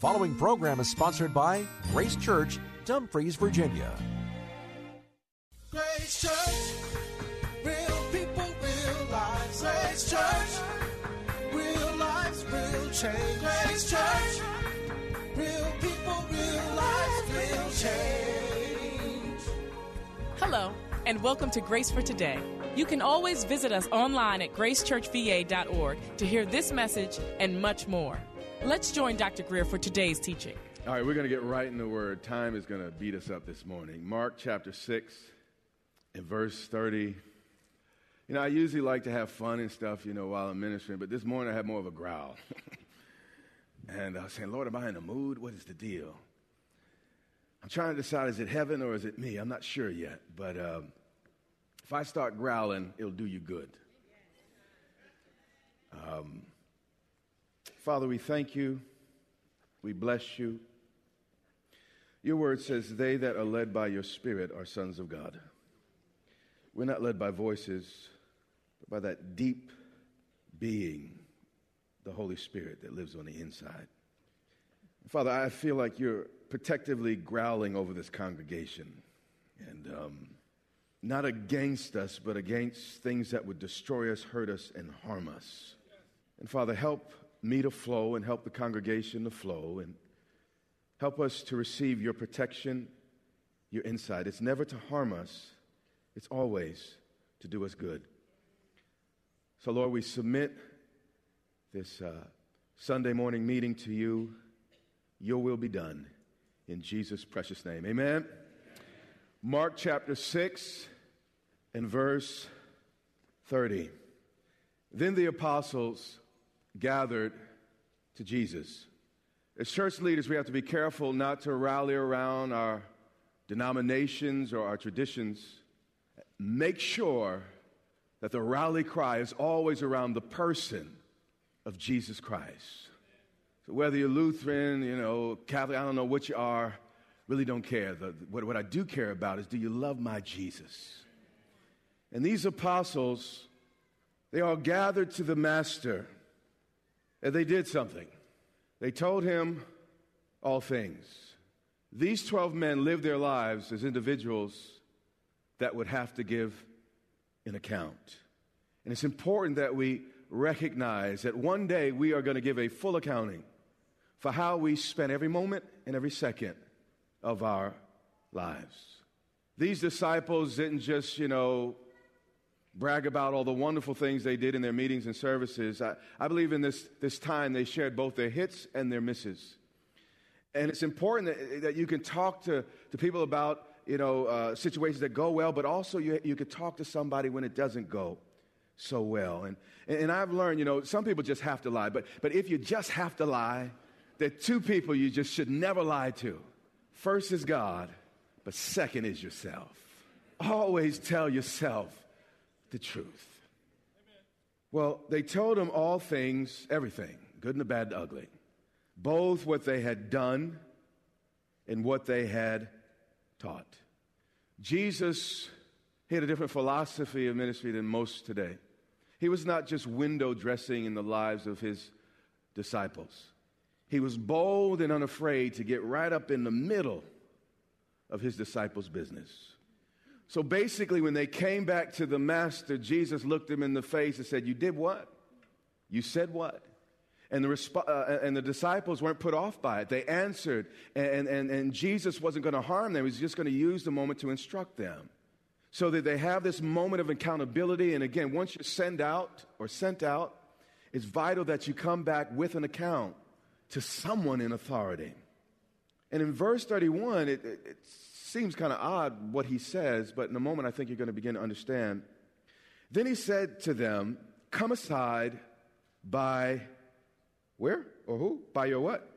following program is sponsored by Grace Church, Dumfries, Virginia. Grace Church, real people, real lives. Grace Church, real lives, real change. Grace Church, real people, real lives, real change. Hello, and welcome to Grace for Today. You can always visit us online at gracechurchva.org to hear this message and much more. Let's join Dr. Grier for today's teaching. All right, we're going to get right in the word. Time is going to beat us up this morning. Mark chapter 6 and verse 30. You know, I usually like to have fun and stuff, you know, while I'm ministering, but this morning I had more of a growl. and I was saying, Lord, am I in a mood? What is the deal? I'm trying to decide is it heaven or is it me? I'm not sure yet, but um, if I start growling, it'll do you good. Um, Father, we thank you. We bless you. Your word says, They that are led by your Spirit are sons of God. We're not led by voices, but by that deep being, the Holy Spirit that lives on the inside. Father, I feel like you're protectively growling over this congregation and um, not against us, but against things that would destroy us, hurt us, and harm us. And Father, help me to flow and help the congregation to flow and help us to receive your protection, your insight. It's never to harm us, it's always to do us good. So, Lord, we submit this uh, Sunday morning meeting to you. Your will be done in Jesus' precious name. Amen. Mark chapter 6 and verse 30. Then the apostles gathered to Jesus. As church leaders, we have to be careful not to rally around our denominations or our traditions. Make sure that the rally cry is always around the person of Jesus Christ. So whether you're Lutheran, you know, Catholic, I don't know what you are, really don't care. The, what, what I do care about is do you love my Jesus? And these apostles, they all gathered to the Master and they did something. They told him all things. These 12 men lived their lives as individuals that would have to give an account. And it's important that we recognize that one day we are going to give a full accounting for how we spent every moment and every second of our lives. These disciples didn't just, you know, brag about all the wonderful things they did in their meetings and services. I, I believe in this, this time they shared both their hits and their misses. And it's important that, that you can talk to, to people about you know, uh, situations that go well, but also you, you could talk to somebody when it doesn't go so well. And, and I've learned, you know, some people just have to lie, but, but if you just have to lie, there are two people you just should never lie to. First is God, but second is yourself. Always tell yourself the truth. Well, they told him all things, everything, good and the bad and ugly, both what they had done and what they had taught. Jesus he had a different philosophy of ministry than most today. He was not just window dressing in the lives of his disciples. He was bold and unafraid to get right up in the middle of his disciples' business. So basically, when they came back to the master, Jesus looked them in the face and said, You did what? You said what? And the, resp- uh, and the disciples weren't put off by it. They answered, and, and, and Jesus wasn't going to harm them. He was just going to use the moment to instruct them. So that they have this moment of accountability. And again, once you're sent out or sent out, it's vital that you come back with an account to someone in authority. And in verse 31, it, it, it seems kind of odd what he says, but in a moment I think you're going to begin to understand. Then he said to them, Come aside by Where or who? By your what?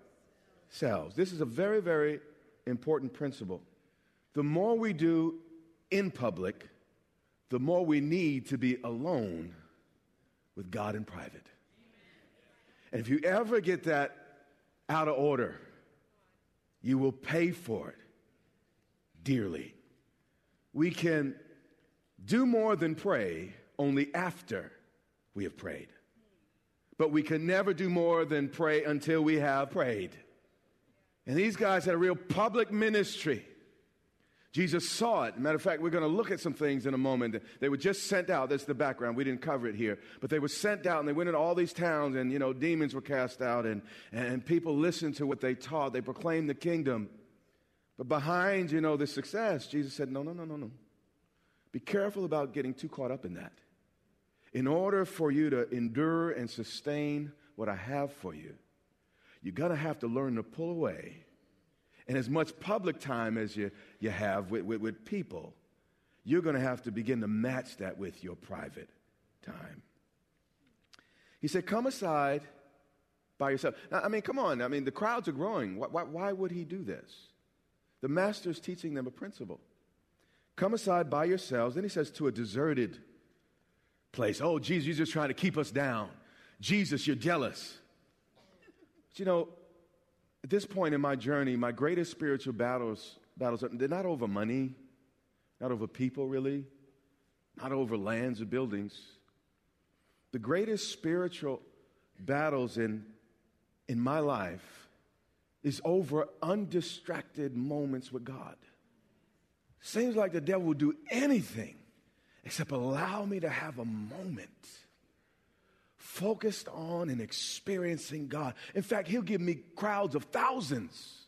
Selves. This is a very, very important principle. The more we do in public, the more we need to be alone with God in private. And if you ever get that out of order, you will pay for it dearly. We can do more than pray only after we have prayed. But we can never do more than pray until we have prayed. And these guys had a real public ministry. Jesus saw it. Matter of fact, we're going to look at some things in a moment. They were just sent out. That's the background. We didn't cover it here. But they were sent out and they went into all these towns and, you know, demons were cast out and, and people listened to what they taught. They proclaimed the kingdom. But behind, you know, the success, Jesus said, no, no, no, no, no. Be careful about getting too caught up in that. In order for you to endure and sustain what I have for you, you're going to have to learn to pull away. And as much public time as you, you have with, with, with people, you're going to have to begin to match that with your private time. He said, Come aside by yourself. Now, I mean, come on. I mean, the crowds are growing. Why, why, why would he do this? The master's teaching them a principle. Come aside by yourselves. Then he says, To a deserted place. Oh, Jesus, you're just trying to keep us down. Jesus, you're jealous. But you know, at this point in my journey, my greatest spiritual battles, battles they're not over money, not over people, really, not over lands or buildings. The greatest spiritual battles in, in my life is over undistracted moments with God. Seems like the devil will do anything except allow me to have a moment focused on and experiencing God. In fact, he'll give me crowds of thousands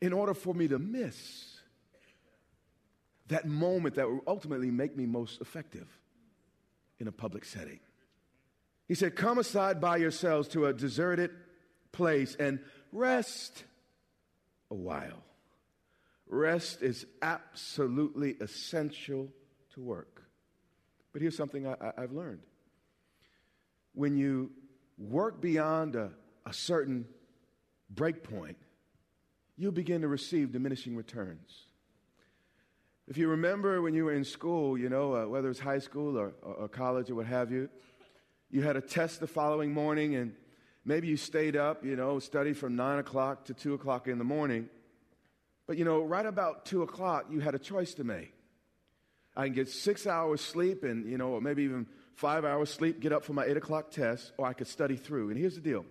in order for me to miss that moment that will ultimately make me most effective in a public setting. He said, Come aside by yourselves to a deserted place and rest a while. Rest is absolutely essential to work. But here's something I, have learned when you work beyond a, a certain break point, you'll begin to receive diminishing returns. If you remember when you were in school, you know, uh, whether it's high school or, or, or college or what have you, you had a test the following morning and maybe you stayed up, you know, studied from 9 o'clock to 2 o'clock in the morning. But, you know, right about 2 o'clock, you had a choice to make. I can get six hours sleep and, you know, or maybe even five hours sleep, get up for my eight o'clock test, or I could study through. And here's the deal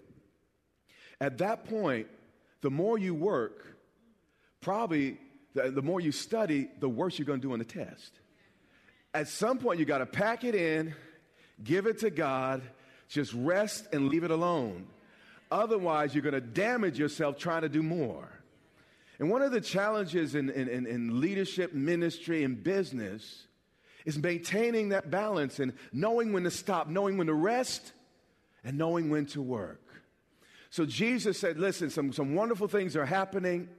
at that point, the more you work, probably the, the more you study, the worse you're going to do on the test. At some point, you got to pack it in, give it to God, just rest and leave it alone. Otherwise, you're going to damage yourself trying to do more. And one of the challenges in, in, in, leadership, ministry, and business is maintaining that balance and knowing when to stop, knowing when to rest, and knowing when to work. So Jesus said, Listen, some, some wonderful things are happening,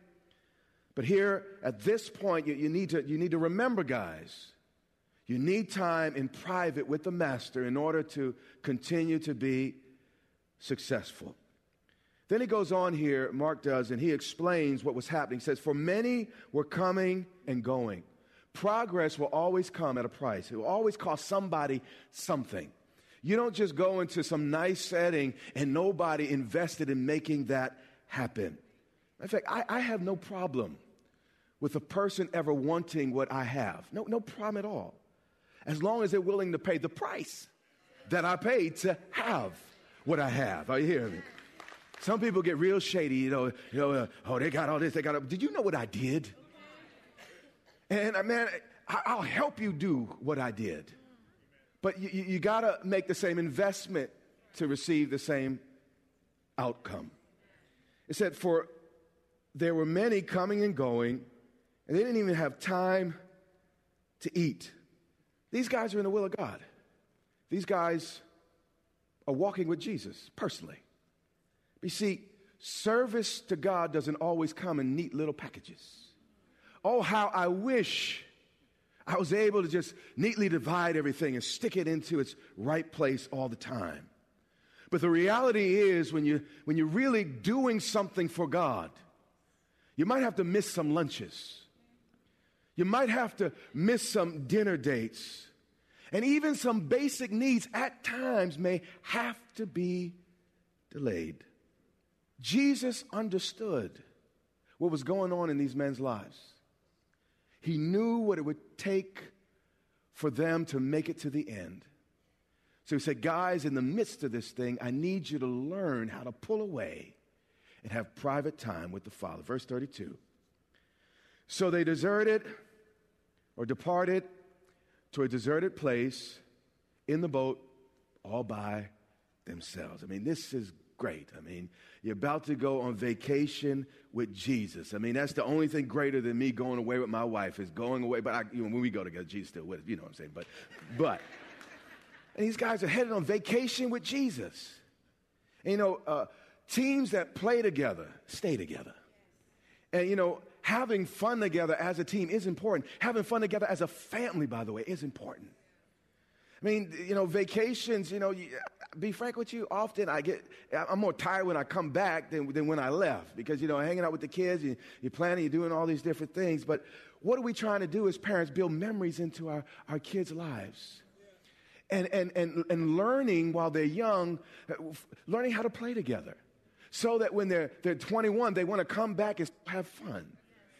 but here at this point, you, you, need to, you need to remember, guys, you need time in private with the Master in order to continue to be successful. Then he goes on here, Mark does, and he explains what was happening. He says, For many were coming and going. Progress will always come at a price, it will always cost somebody something. You don't just go into some nice setting and nobody invested in making that happen. In fact, I, I have no problem with a person ever wanting what I have. No, no problem at all. As long as they're willing to pay the price that I paid to have what I have. Are you hearing me? Some people get real shady, you know, you know uh, oh, they got all this, they got all, Did you know what I did? And uh, man, I, will help you do what I did. But you, got to make the same investment to receive the same outcome. It said, For there were many coming and going, and they didn't even have time to eat. These guys are in the will of God. These guys are walking with Jesus personally. You see, service to God doesn't always come in neat little packages. Oh, how I wish I was able to just neatly divide everything and stick it into its right place all the time. But the reality is, when, you, when you're really doing something for God, you might have to miss some lunches. You might have to miss some dinner dates. And even some basic needs at times may have to be delayed. Jesus understood what was going on in these men's lives. He knew what it would take for them to make it to the end. So he said, Guys, in the midst of this thing, I need you to learn how to pull away and have private time with the Father. Verse 32. So they deserted or departed to a deserted place in the boat all by themselves. I mean, this is great. I mean, you're about to go on vacation with Jesus. I mean, that's the only thing greater than me going away with my wife is going away. But I, you know, when we go together, Jesus still with us. You know what I'm saying? But, but, and these guys are headed on vacation with Jesus. And, you know, uh, teams that play together stay together. And, you know, having fun together as a team is important. Having fun together as a family, by the way, is important. I mean, you know, vacations, you know, you, be frank with you, often I get, I'm more tired when I come back than, than when I left because, you know, hanging out with the kids, you, you're planning, you're doing all these different things. But what are we trying to do as parents? Build memories into our, our kids' lives. And, and, and, and learning while they're young, uh, learning how to play together so that when they're, they're 21, they want to come back and have fun.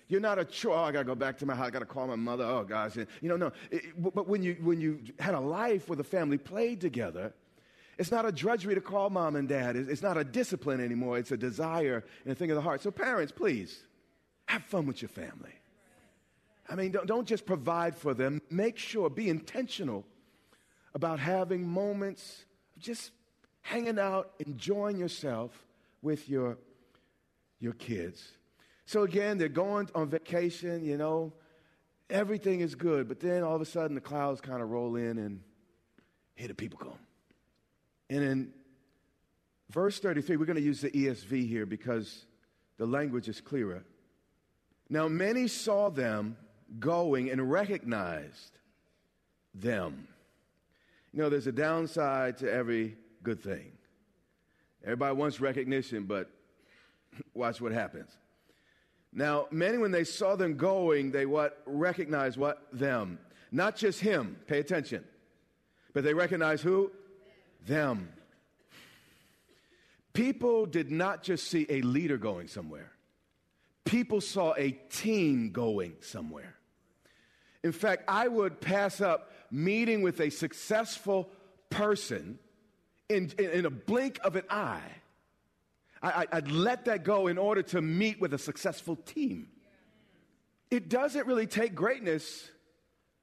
You're not a chore. Oh, I got to go back to my house. I got to call my mother. Oh, gosh. You know, no. It, but when you, when you had a life where the family played together, it's not a drudgery to call mom and dad. It's not a discipline anymore. It's a desire and a thing of the heart. So, parents, please have fun with your family. I mean, don't, don't just provide for them. Make sure, be intentional about having moments of just hanging out, enjoying yourself with your, your kids. So again, they're going on vacation, you know, everything is good, but then all of a sudden the clouds kind of roll in and here the people come. And in verse 33, we're going to use the ESV here because the language is clearer. Now, many saw them going and recognized them. You know, there's a downside to every good thing. Everybody wants recognition, but watch what happens. Now, many, when they saw them going, they what? Recognized what? Them. Not just him, pay attention. But they recognized who? Them. People did not just see a leader going somewhere. People saw a team going somewhere. In fact, I would pass up meeting with a successful person in, in, in a blink of an eye I, would let that go in order to meet with a successful team. It doesn't really take greatness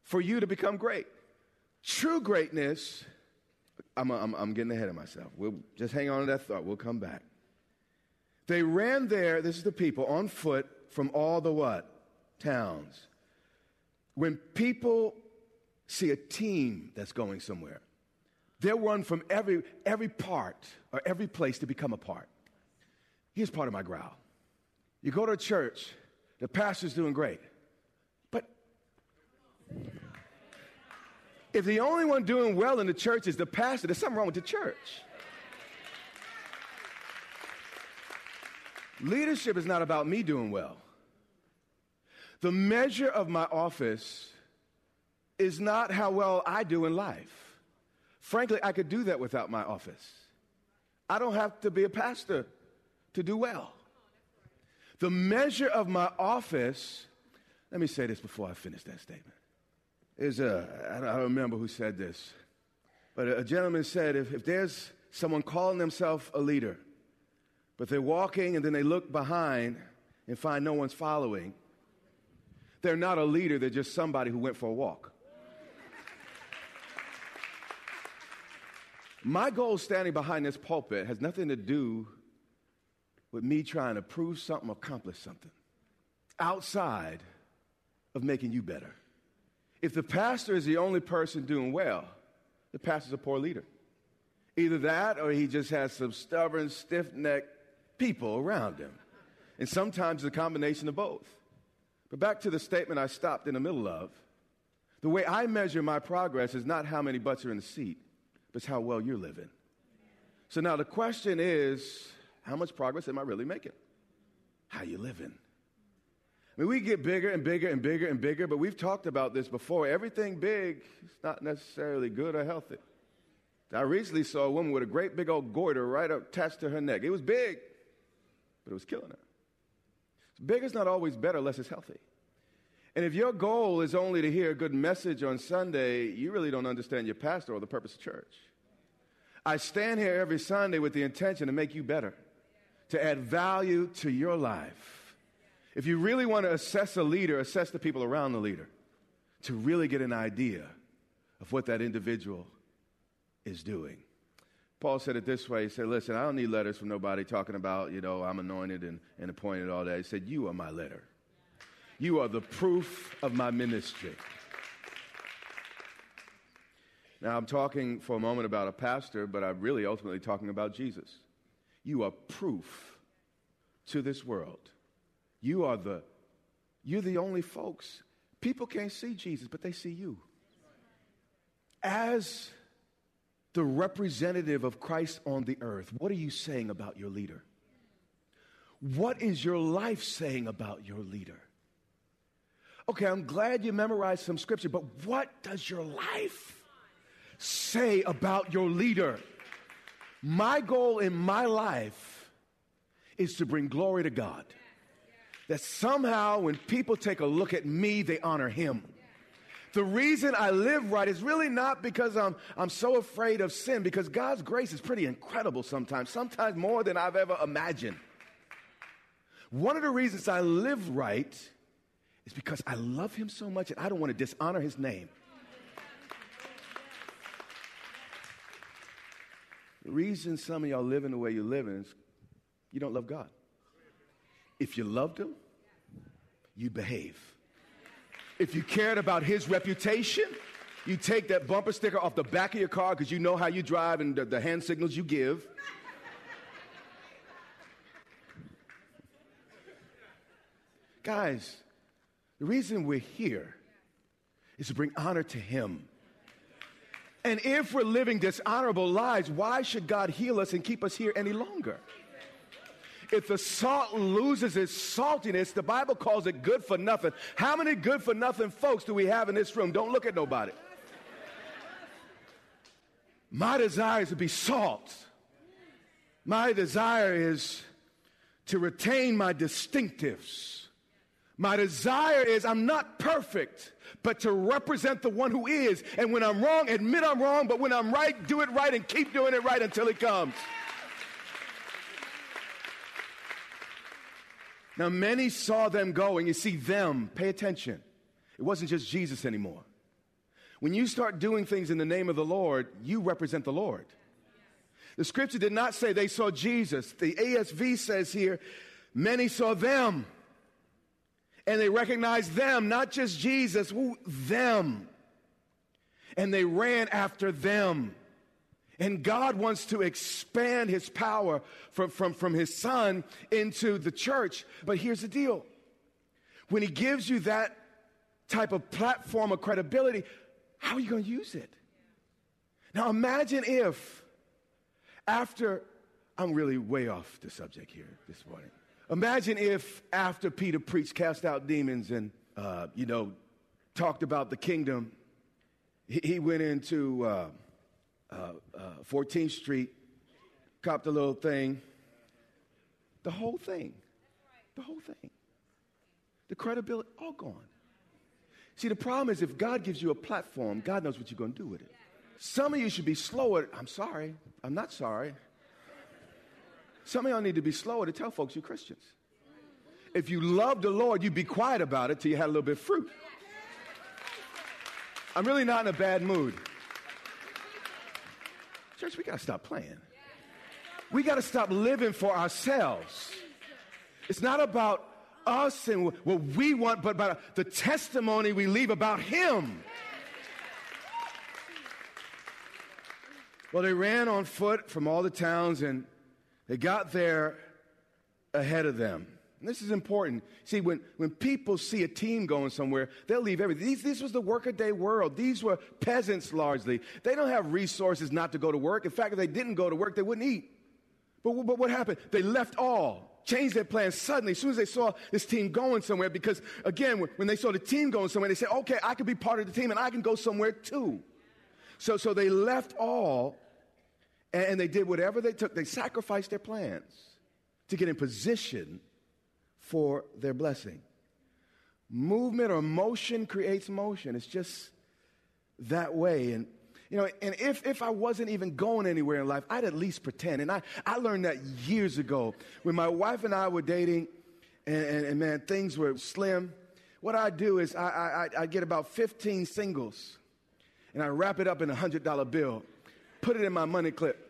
for you to become great. True greatness, I'm, I'm, I'm getting ahead of myself. We'll just hang on to that thought. We'll come back. They ran there, this is the people, on foot from all the what? Towns. When people see a team that's going somewhere, they'll run from every, every part or every place to become a part. Here's part of my growl. You go to a church, the pastor's doing great. But if the only one doing well in the church is the pastor, there's something wrong with the church. Leadership is not about me doing well. The measure of my office is not how well I do in life. Frankly, I could do that without my office. I don't have to be a pastor to do well. The measure of my office, let me say this before I finish that statement. Is a, I don't remember who said this, but a gentleman said if, if there's someone calling themselves a leader, but they're walking and then they look behind and find no one's following, they're not a leader, they're just somebody who went for a walk. My goal standing behind this pulpit has nothing to do with me trying to prove something, accomplish something outside of making you better. If the pastor is the only person doing well, the pastor's a poor leader. Either that or he just has some stubborn, stiff necked people around him. And sometimes it's a combination of both. But back to the statement I stopped in the middle of the way I measure my progress is not how many butts are in the seat, but it's how well you're living. So now the question is how much progress am I really making? How you living? I mean, we get bigger and bigger and bigger and bigger, but we've talked about this before. Everything big is not necessarily good or healthy. I recently saw a woman with a great big old goiter right attached to her neck. It was big, but it was killing her. Big is not always better unless it's healthy. And if your goal is only to hear a good message on Sunday, you really don't understand your pastor or the purpose of church. I stand here every Sunday with the intention to make you better, to add value to your life. If you really want to assess a leader, assess the people around the leader to really get an idea of what that individual is doing. Paul said it this way. He said, Listen, I don't need letters from nobody talking about, you know, I'm anointed and, and appointed, all that. He said, You are my letter. You are the proof of my ministry. Now, I'm talking for a moment about a pastor, but I'm really ultimately talking about Jesus. You are proof to this world you are the, you're the only folks. People can't see Jesus, but they see you. As the representative of Christ on the earth, what are you saying about your leader? What is your life saying about your leader? Okay, I'm glad you memorized some scripture, but what does your life say about your leader? My goal in my life is to bring glory to God that somehow when people take a look at me, they honor him. The reason I live right is really not because I'm, I'm so afraid of sin, because God's grace is pretty incredible sometimes, sometimes more than I've ever imagined. One of the reasons I live right is because I love him so much and I don't want to dishonor his name. The reason some of y'all living the way you're living is you don't love God. If you loved him, you'd behave. If you cared about his reputation, you take that bumper sticker off the back of your car because you know how you drive and the, the hand signals you give. Guys, the reason we're here is to bring honor to him. And if we're living dishonorable lives, why should God heal us and keep us here any longer? If the salt loses its saltiness, the Bible calls it good for nothing. How many good for nothing folks do we have in this room? Don't look at nobody. My desire is to be salt. My desire is to retain my distinctives. My desire is I'm not perfect, but to represent the one who is. And when I'm wrong, admit I'm wrong, but when I'm right, do it right and keep doing it right until it comes. Now, many saw them going. You see, them, pay attention. It wasn't just Jesus anymore. When you start doing things in the name of the Lord, you represent the Lord. The scripture did not say they saw Jesus. The ASV says here, many saw them. And they recognized them, not just Jesus, who, them. And they ran after them. And God wants to expand his power from, from, from his son into the church. But here's the deal when he gives you that type of platform of credibility, how are you going to use it? Now imagine if, after, I'm really way off the subject here this morning. Imagine if, after Peter preached, cast out demons, and, uh, you know, talked about the kingdom, he, he went into. Uh, uh, uh, 14th Street, copped a little thing. The whole thing. The whole thing. The credibility, all gone. See, the problem is if God gives you a platform, God knows what you're going to do with it. Some of you should be slower. I'm sorry. I'm not sorry. Some of y'all need to be slower to tell folks you're Christians. If you love the Lord, you'd be quiet about it till you had a little bit of fruit. I'm really not in a bad mood. Church, we got to stop playing. We got to stop living for ourselves. It's not about us and what we want, but about the testimony we leave about Him. Well, they ran on foot from all the towns and they got there ahead of them. And this is important. See, when, when people see a team going somewhere, they'll leave everything. These, this was the workaday world. These were peasants largely. They don't have resources not to go to work. In fact, if they didn't go to work, they wouldn't eat. But, but what happened? They left all, changed their plans suddenly as soon as they saw this team going somewhere. Because again, when they saw the team going somewhere, they said, okay, I can be part of the team and I can go somewhere too. So, so they left all and, they did whatever they took. They sacrificed their plans to get in position for their blessing. Movement or motion creates motion. It's just that way. And you know, and if, if I wasn't even going anywhere in life, I'd at least pretend. And I, I learned that years ago when my wife and I were dating, and, and, and man, things were slim. What I do is I, I, I get about 15 singles, and I wrap it up in a $100 bill, put it in my money clip.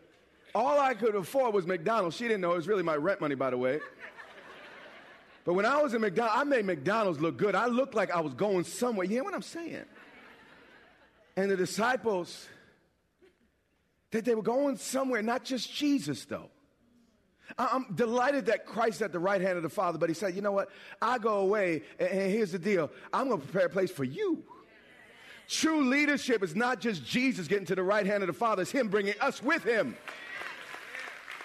All I could afford was McDonald's. She didn't know it was really my rent money, by the way. But when I was in McDonald's, I made McDonald's look good. I looked like I was going somewhere. You hear what I'm saying? And the disciples, that they were going somewhere, not just Jesus, though. I'm delighted that Christ's at the right hand of the Father, but he said, you know what? I go away, and here's the deal I'm going to prepare a place for you. True leadership is not just Jesus getting to the right hand of the Father, it's him bringing us with him.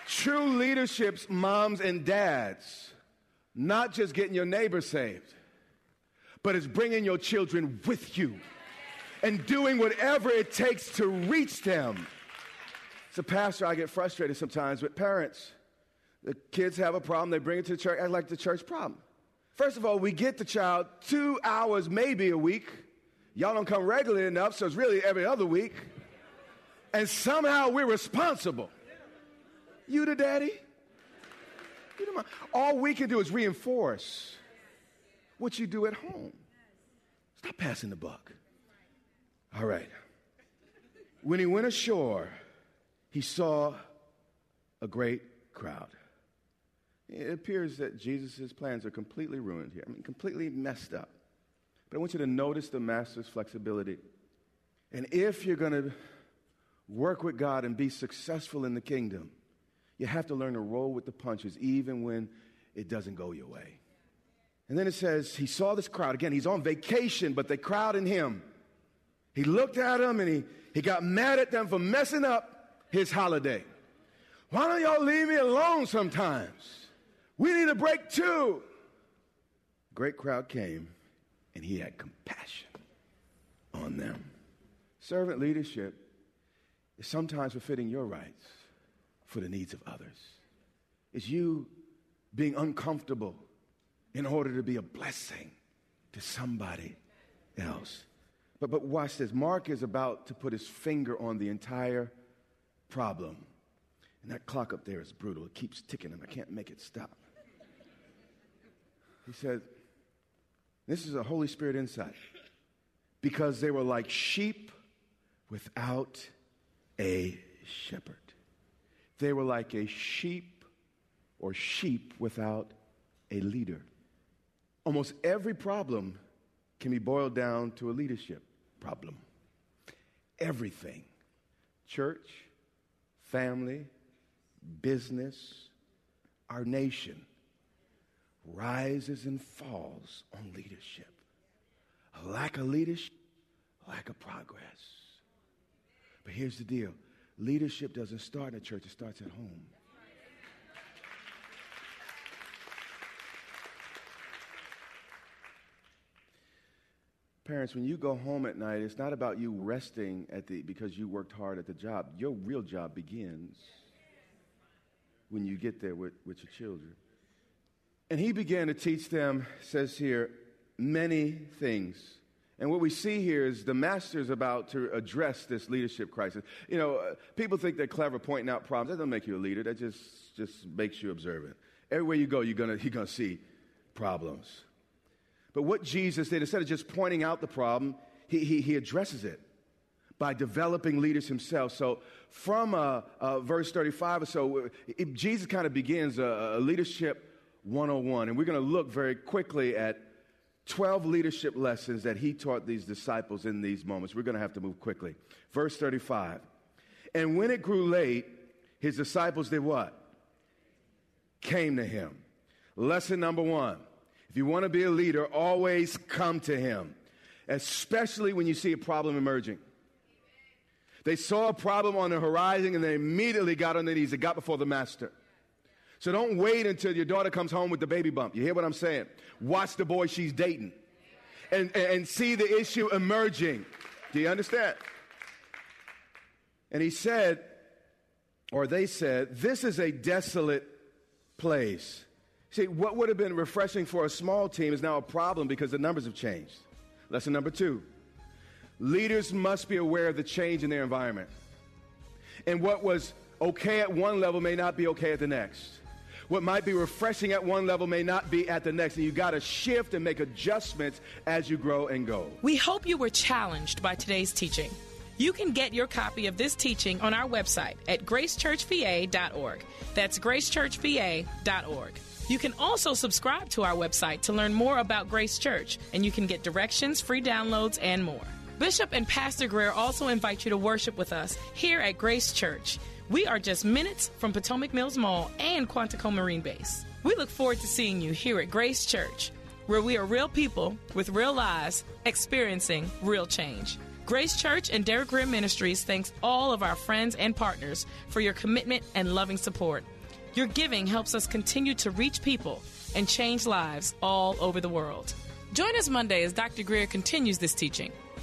True leadership's moms and dads not just getting your neighbor saved, but it's bringing your children with you and doing whatever it takes to reach them. As a pastor, I get frustrated sometimes with parents. The kids have a problem, they bring it to the church, I like the church problem. First of all, we get the child two hours, maybe a week. Y'all don't come regularly enough, so it's really every other week. And somehow we're responsible. You the daddy? All we can do is reinforce what you do at home. Stop passing the buck. All right. When he went ashore, he saw a great crowd. It appears that Jesus' plans are completely ruined here. I mean, completely messed up. But I want you to notice the master's flexibility. And if you're going to work with God and be successful in the kingdom, you have to learn to roll with the punches even when it doesn't go your way. And then it says, he saw this crowd. Again, he's on vacation, but they crowded him. He looked at them and he, he got mad at them for messing up his holiday. Why don't y'all leave me alone sometimes? We need a break too. Great crowd came and he had compassion on them. Servant leadership is sometimes fulfilling your rights for the needs of others. It's you being uncomfortable in order to be a blessing to somebody else. But, but watch this. Mark is about to put his finger on the entire problem. And that clock up there is brutal. It keeps ticking and I can't make it stop. He said, This is a Holy Spirit insight. Because they were like sheep without a shepherd. They were like a sheep or sheep without a leader. Almost every problem can be boiled down to a leadership problem. Everything church, family, business, our nation rises and falls on leadership. A lack of leadership, lack of progress. But here's the deal Leadership doesn't start in a church, it starts at home. Parents, when you go home at night, it's not about you resting at the because you worked hard at the job. Your real job begins when you get there with, with your children. And he began to teach them, says here, many things. And what we see here is the master is about to address this leadership crisis. You know, uh, people think they're clever pointing out problems. That doesn't make you a leader. That just, just makes you observant. Everywhere you go, you're going you're gonna see problems. But what Jesus did, instead of just pointing out the problem, he, he, he addresses it by developing leaders himself. So, from uh, uh, verse 35 or so, it, Jesus kind of begins a, a leadership 101. And we're going to look very quickly at 12 leadership lessons that he taught these disciples in these moments. We're going to have to move quickly. Verse 35. And when it grew late, his disciples did what? Came to him. Lesson number one if you want to be a leader, always come to him, especially when you see a problem emerging. They saw a problem on the horizon and they immediately got on their knees and got before the master. So don't wait until your daughter comes home with the baby bump. You hear what I'm saying? Watch the boy she's dating and, and see the issue emerging. Do you understand? And he said, or they said, This is a desolate place. See, what would have been refreshing for a small team is now a problem because the numbers have changed. Lesson number two leaders must be aware of the change in their environment. And what was okay at one level may not be okay at the next. What might be refreshing at one level may not be at the next. And you got to shift and make adjustments as you grow and go. We hope you were challenged by today's teaching. You can get your copy of this teaching on our website at gracechurchva.org. That's gracechurchva.org. You can also subscribe to our website to learn more about Grace Church, and you can get directions, free downloads, and more. Bishop and Pastor Grier also invite you to worship with us here at Grace Church. We are just minutes from Potomac Mills Mall and Quantico Marine Base. We look forward to seeing you here at Grace Church, where we are real people with real lives experiencing real change. Grace Church and Derek Grier Ministries thanks all of our friends and partners for your commitment and loving support. Your giving helps us continue to reach people and change lives all over the world. Join us Monday as Dr. Grier continues this teaching